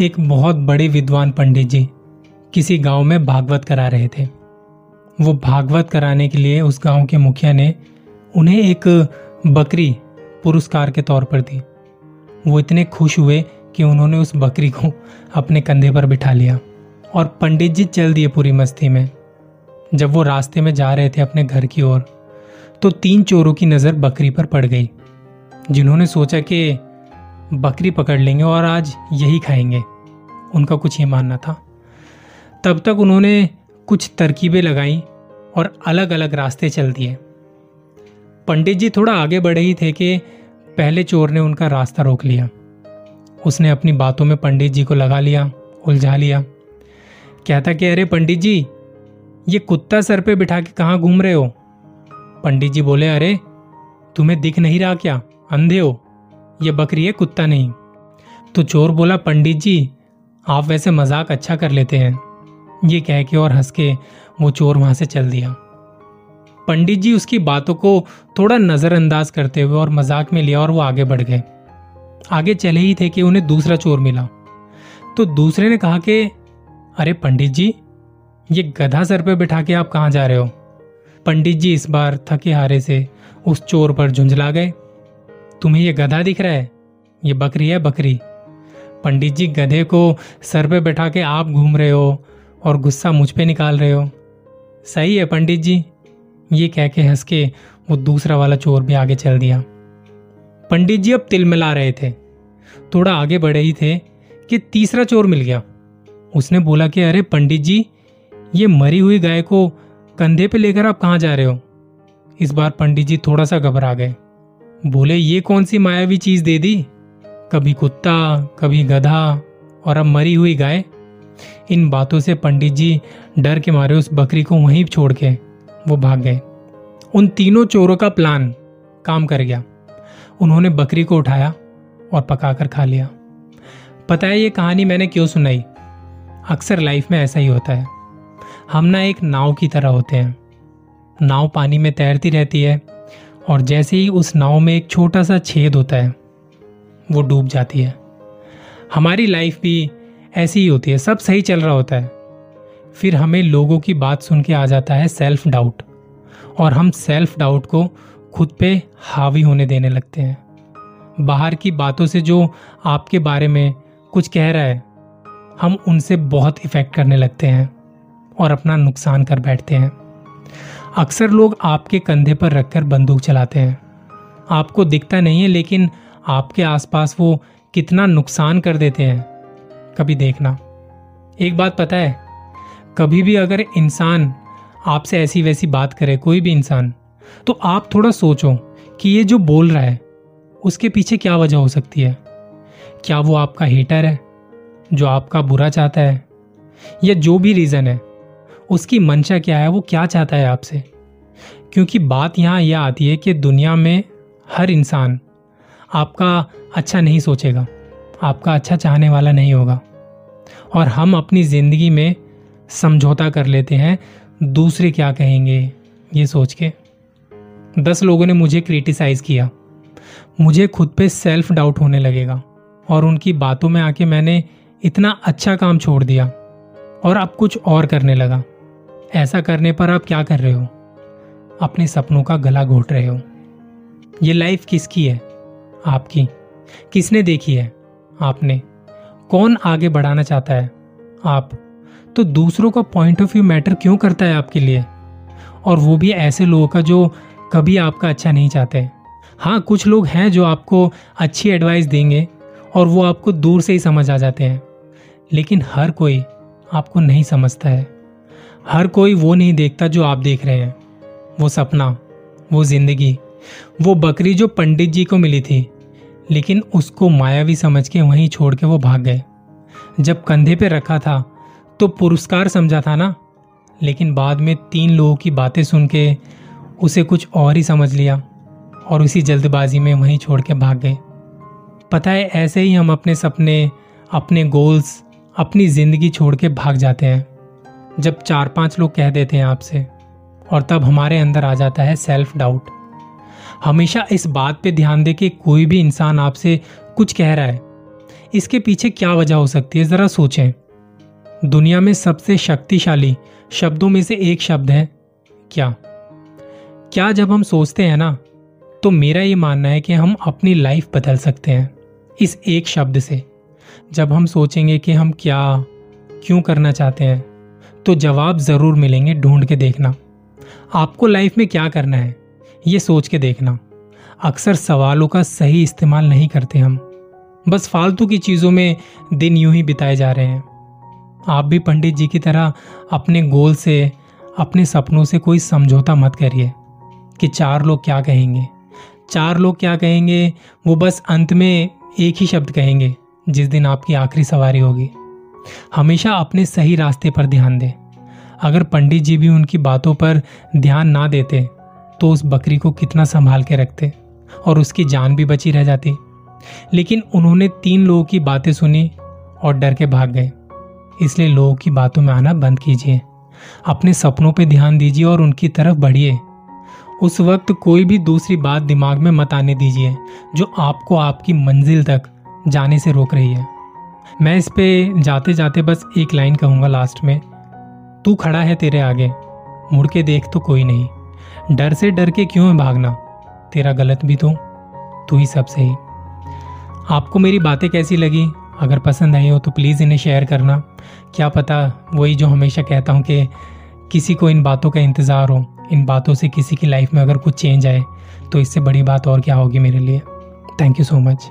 एक बहुत बड़े विद्वान पंडित जी किसी गाँव में भागवत करा रहे थे। वो भागवत कराने के लिए उस गाँव के मुखिया ने उन्हें एक बकरी पुरस्कार के तौर पर दी। वो इतने खुश हुए कि उन्होंने उस बकरी को अपने कंधे पर बिठा लिया और पंडित जी चल दिए पूरी मस्ती में। जब वो रास्ते में जा रहे थे अपने घर की ओर तो तीन चोरों की नज़र बकरी पर पड़ गई, जिन्होंने सोचा कि बकरी पकड़ लेंगे और आज यही खाएँगे। उनका कुछ ये मानना था। तब तक उन्होंने कुछ तरकीबें लगाई और अलग अलग रास्ते चल दिए। पंडित जी थोड़ा आगे बढ़े ही थे कि पहले चोर ने उनका रास्ता रोक लिया। उसने अपनी बातों में पंडित जी को लगा लिया, उलझा लिया। कहता कि, अरे पंडित जी, ये कुत्ता सर पे बिठा के कहाँ घूम रहे हो? पंडित जी बोले, अरे, तुम्हें दिख नहीं रहा क्या? अंधे हो। ये बकरी है, कुत्ता नहीं। तो चोर बोला, पंडित जी, आप वैसे मज़ाक अच्छा कर लेते हैं। ये कह के और हंस के वो चोर वहाँ से चल दिया। पंडित जी उसकी बातों को थोड़ा नजरअंदाज करते हुए और मज़ाक में लिया और वो आगे बढ़ गए। आगे चले ही थे कि उन्हें दूसरा चोर मिला। तो दूसरे ने कहा कि, अरे पंडित जी, ये गधा सर पे बिठा के आप कहाँ जा रहे हो? पंडित जी इस बार थके हारे से उस चोर पर झुंझला गए। तुम्हें ये गधा दिख रहा है? ये बकरी है बकरी। पंडित जी गधे को सर पे बैठा के आप घूम रहे हो और गुस्सा मुझ पे निकाल रहे हो। सही है पंडित जी। ये कह के हंस के वो दूसरा वाला चोर भी आगे चल दिया। पंडित जी अब तिल मिला रहे थे। थोड़ा आगे बढ़े ही थे कि तीसरा चोर मिल गया। उसने बोला कि अरे पंडित जी, ये मरी हुई गाय को कंधे पे लेकर आप कहाँ जा रहे हो? इस बार पंडित जी थोड़ा सा घबरा गए। बोले, ये कौन सी मायावी चीज़ दे दी? कभी कुत्ता, कभी गधा, और अब मरी हुई गाय। इन बातों से पंडित जी डर के मारे उस बकरी को वहीं छोड़ के वो भाग गए। उन तीनों चोरों का प्लान काम कर गया। उन्होंने बकरी को उठाया और पकाकर खा लिया। पता है ये कहानी मैंने क्यों सुनाई? अक्सर लाइफ में ऐसा ही होता है। हम ना एक नाव की तरह होते हैं। नाव पानी में तैरती रहती है और जैसे ही उस नाव में एक छोटा सा छेद होता है, वो डूब जाती है। हमारी लाइफ भी ऐसी ही होती है, सब सही चल रहा होता है। फिर हमें लोगों की बात सुन के आ जाता है सेल्फ डाउट और हम सेल्फ डाउट को खुद पे हावी होने देने लगते हैं। बाहर की बातों से जो आपके बारे में कुछ कह रहा है, हम उनसे बहुत इफ़ेक्ट करने लगते हैं और अपना नुकसान कर बैठते हैं। अक्सर लोग आपके कंधे पर रखकर बंदूक चलाते हैं। आपको दिखता नहीं है, लेकिन आपके आसपास वो कितना नुकसान कर देते हैं। कभी देखना। एक बात पता है, कभी भी अगर इंसान आपसे ऐसी वैसी बात करे, कोई भी इंसान तो आप थोड़ा सोचो कि ये जो बोल रहा है, उसके पीछे क्या वजह हो सकती है? क्या वो आपका हेटर है, जो आपका बुरा चाहता है, या जो भी रीज़न है? उसकी मंशा क्या है, वो क्या चाहता है आपसे? क्योंकि बात यहाँ यह आती है कि दुनिया में हर इंसान आपका अच्छा नहीं सोचेगा, आपका अच्छा चाहने वाला नहीं होगा। और हम अपनी ज़िंदगी में समझौता कर लेते हैं, दूसरे क्या कहेंगे, ये सोच के। दस लोगों ने मुझे क्रिटिसाइज किया। मुझे खुद पे सेल्फ डाउट होने लगेगा। और उनकी बातों में आके मैंने इतना अच्छा काम छोड़ दिया। और अब कुछ और करने लगा। ऐसा करने पर आप क्या कर रहे हो? अपने सपनों का गला घोट रहे हो। ये लाइफ किसकी है? आपकी। किसने देखी है? आपने। कौन आगे बढ़ाना चाहता है? आप। तो दूसरों का पॉइंट ऑफ़ व्यू मैटर क्यों करता है आपके लिए? और वो भी ऐसे लोगों का जो कभी आपका अच्छा नहीं चाहते। हाँ कुछ लोग हैं जो आपको अच्छी एडवाइस देंगे और वो आपको दूर से ही समझ आ जाते हैं। लेकिन हर कोई आपको नहीं समझता है। हर कोई वो नहीं देखता जो आप देख रहे हैं। वो सपना, वो ज़िंदगी, वो बकरी जो पंडित जी को मिली थी, लेकिन उसको मायावी समझ के वहीं छोड़ के वो भाग गए। जब कंधे पे रखा था तो पुरस्कार समझा था ना? लेकिन बाद में तीन लोगों की बातें सुन के उसे कुछ और ही समझ लिया और उसी जल्दबाजी में वहीं छोड़ के भाग गए। पता है, ऐसे ही हम अपने सपने, अपने गोल्स, अपनी ज़िंदगी छोड़ के भाग जाते हैं। जब चार पाँच लोग कह देते हैं आपसे, और तब हमारे अंदर आ जाता है सेल्फ डाउट हमेशा इस बात पे ध्यान दे कि कोई भी इंसान आपसे कुछ कह रहा है। इसके पीछे क्या वजह हो सकती है, जरा सोचें। दुनिया में सबसे शक्तिशाली शब्दों में से एक शब्द है, क्या? क्या जब हम सोचते हैं ना तो मेरा ये मानना है कि हम अपनी लाइफ बदल सकते हैं, इस एक शब्द से। जब हम सोचेंगे कि हम क्या, क्यों करना चाहते हैं तो जवाब ज़रूर मिलेंगे, ढूंढ के देखना। आपको लाइफ में क्या करना है, ये सोच के देखना। अक्सर सवालों का सही इस्तेमाल नहीं करते हम। बस फालतू की चीज़ों में दिन यूँ ही बिताए जा रहे हैं। आप भी पंडित जी की तरह अपने गोल से, अपने सपनों से कोई समझौता मत करिए कि चार लोग क्या कहेंगे। चार लोग क्या कहेंगे, वो बस अंत में एक ही शब्द कहेंगे, जिस दिन आपकी आखिरी सवारी होगी। हमेशा अपने सही रास्ते पर ध्यान दें। अगर पंडित जी भी उनकी बातों पर ध्यान ना देते तो उस बकरी को कितना संभाल के रखते और उसकी जान भी बची रह जाती। लेकिन उन्होंने तीन लोगों की बातें सुनी और डर के भाग गए। इसलिए लोगों की बातों में आना बंद कीजिए। अपने सपनों पर ध्यान दीजिए और उनकी तरफ़ बढ़िए। उस वक्त कोई भी दूसरी बात दिमाग में मत आने दीजिए, जो आपको आपकी मंजिल तक जाने से रोक रही है। मैं इस पे जाते जाते बस एक लाइन कहूँगा लास्ट में, तू खड़ा है तेरे आगे, मुड़ के देख तो कोई नहीं। डर से डर के क्यों है भागना? तेरा गलत भी तो तू ही सब सही। आपको मेरी बातें कैसी लगी? अगर पसंद आई हो तो प्लीज़ इन्हें शेयर करना। क्या पता वही जो हमेशा कहता हूँ कि किसी को इन बातों का इंतज़ार हो, इन बातों से किसी की लाइफ में अगर कुछ चेंज आए तो इससे बड़ी बात और क्या होगी मेरे लिए। Thank you so much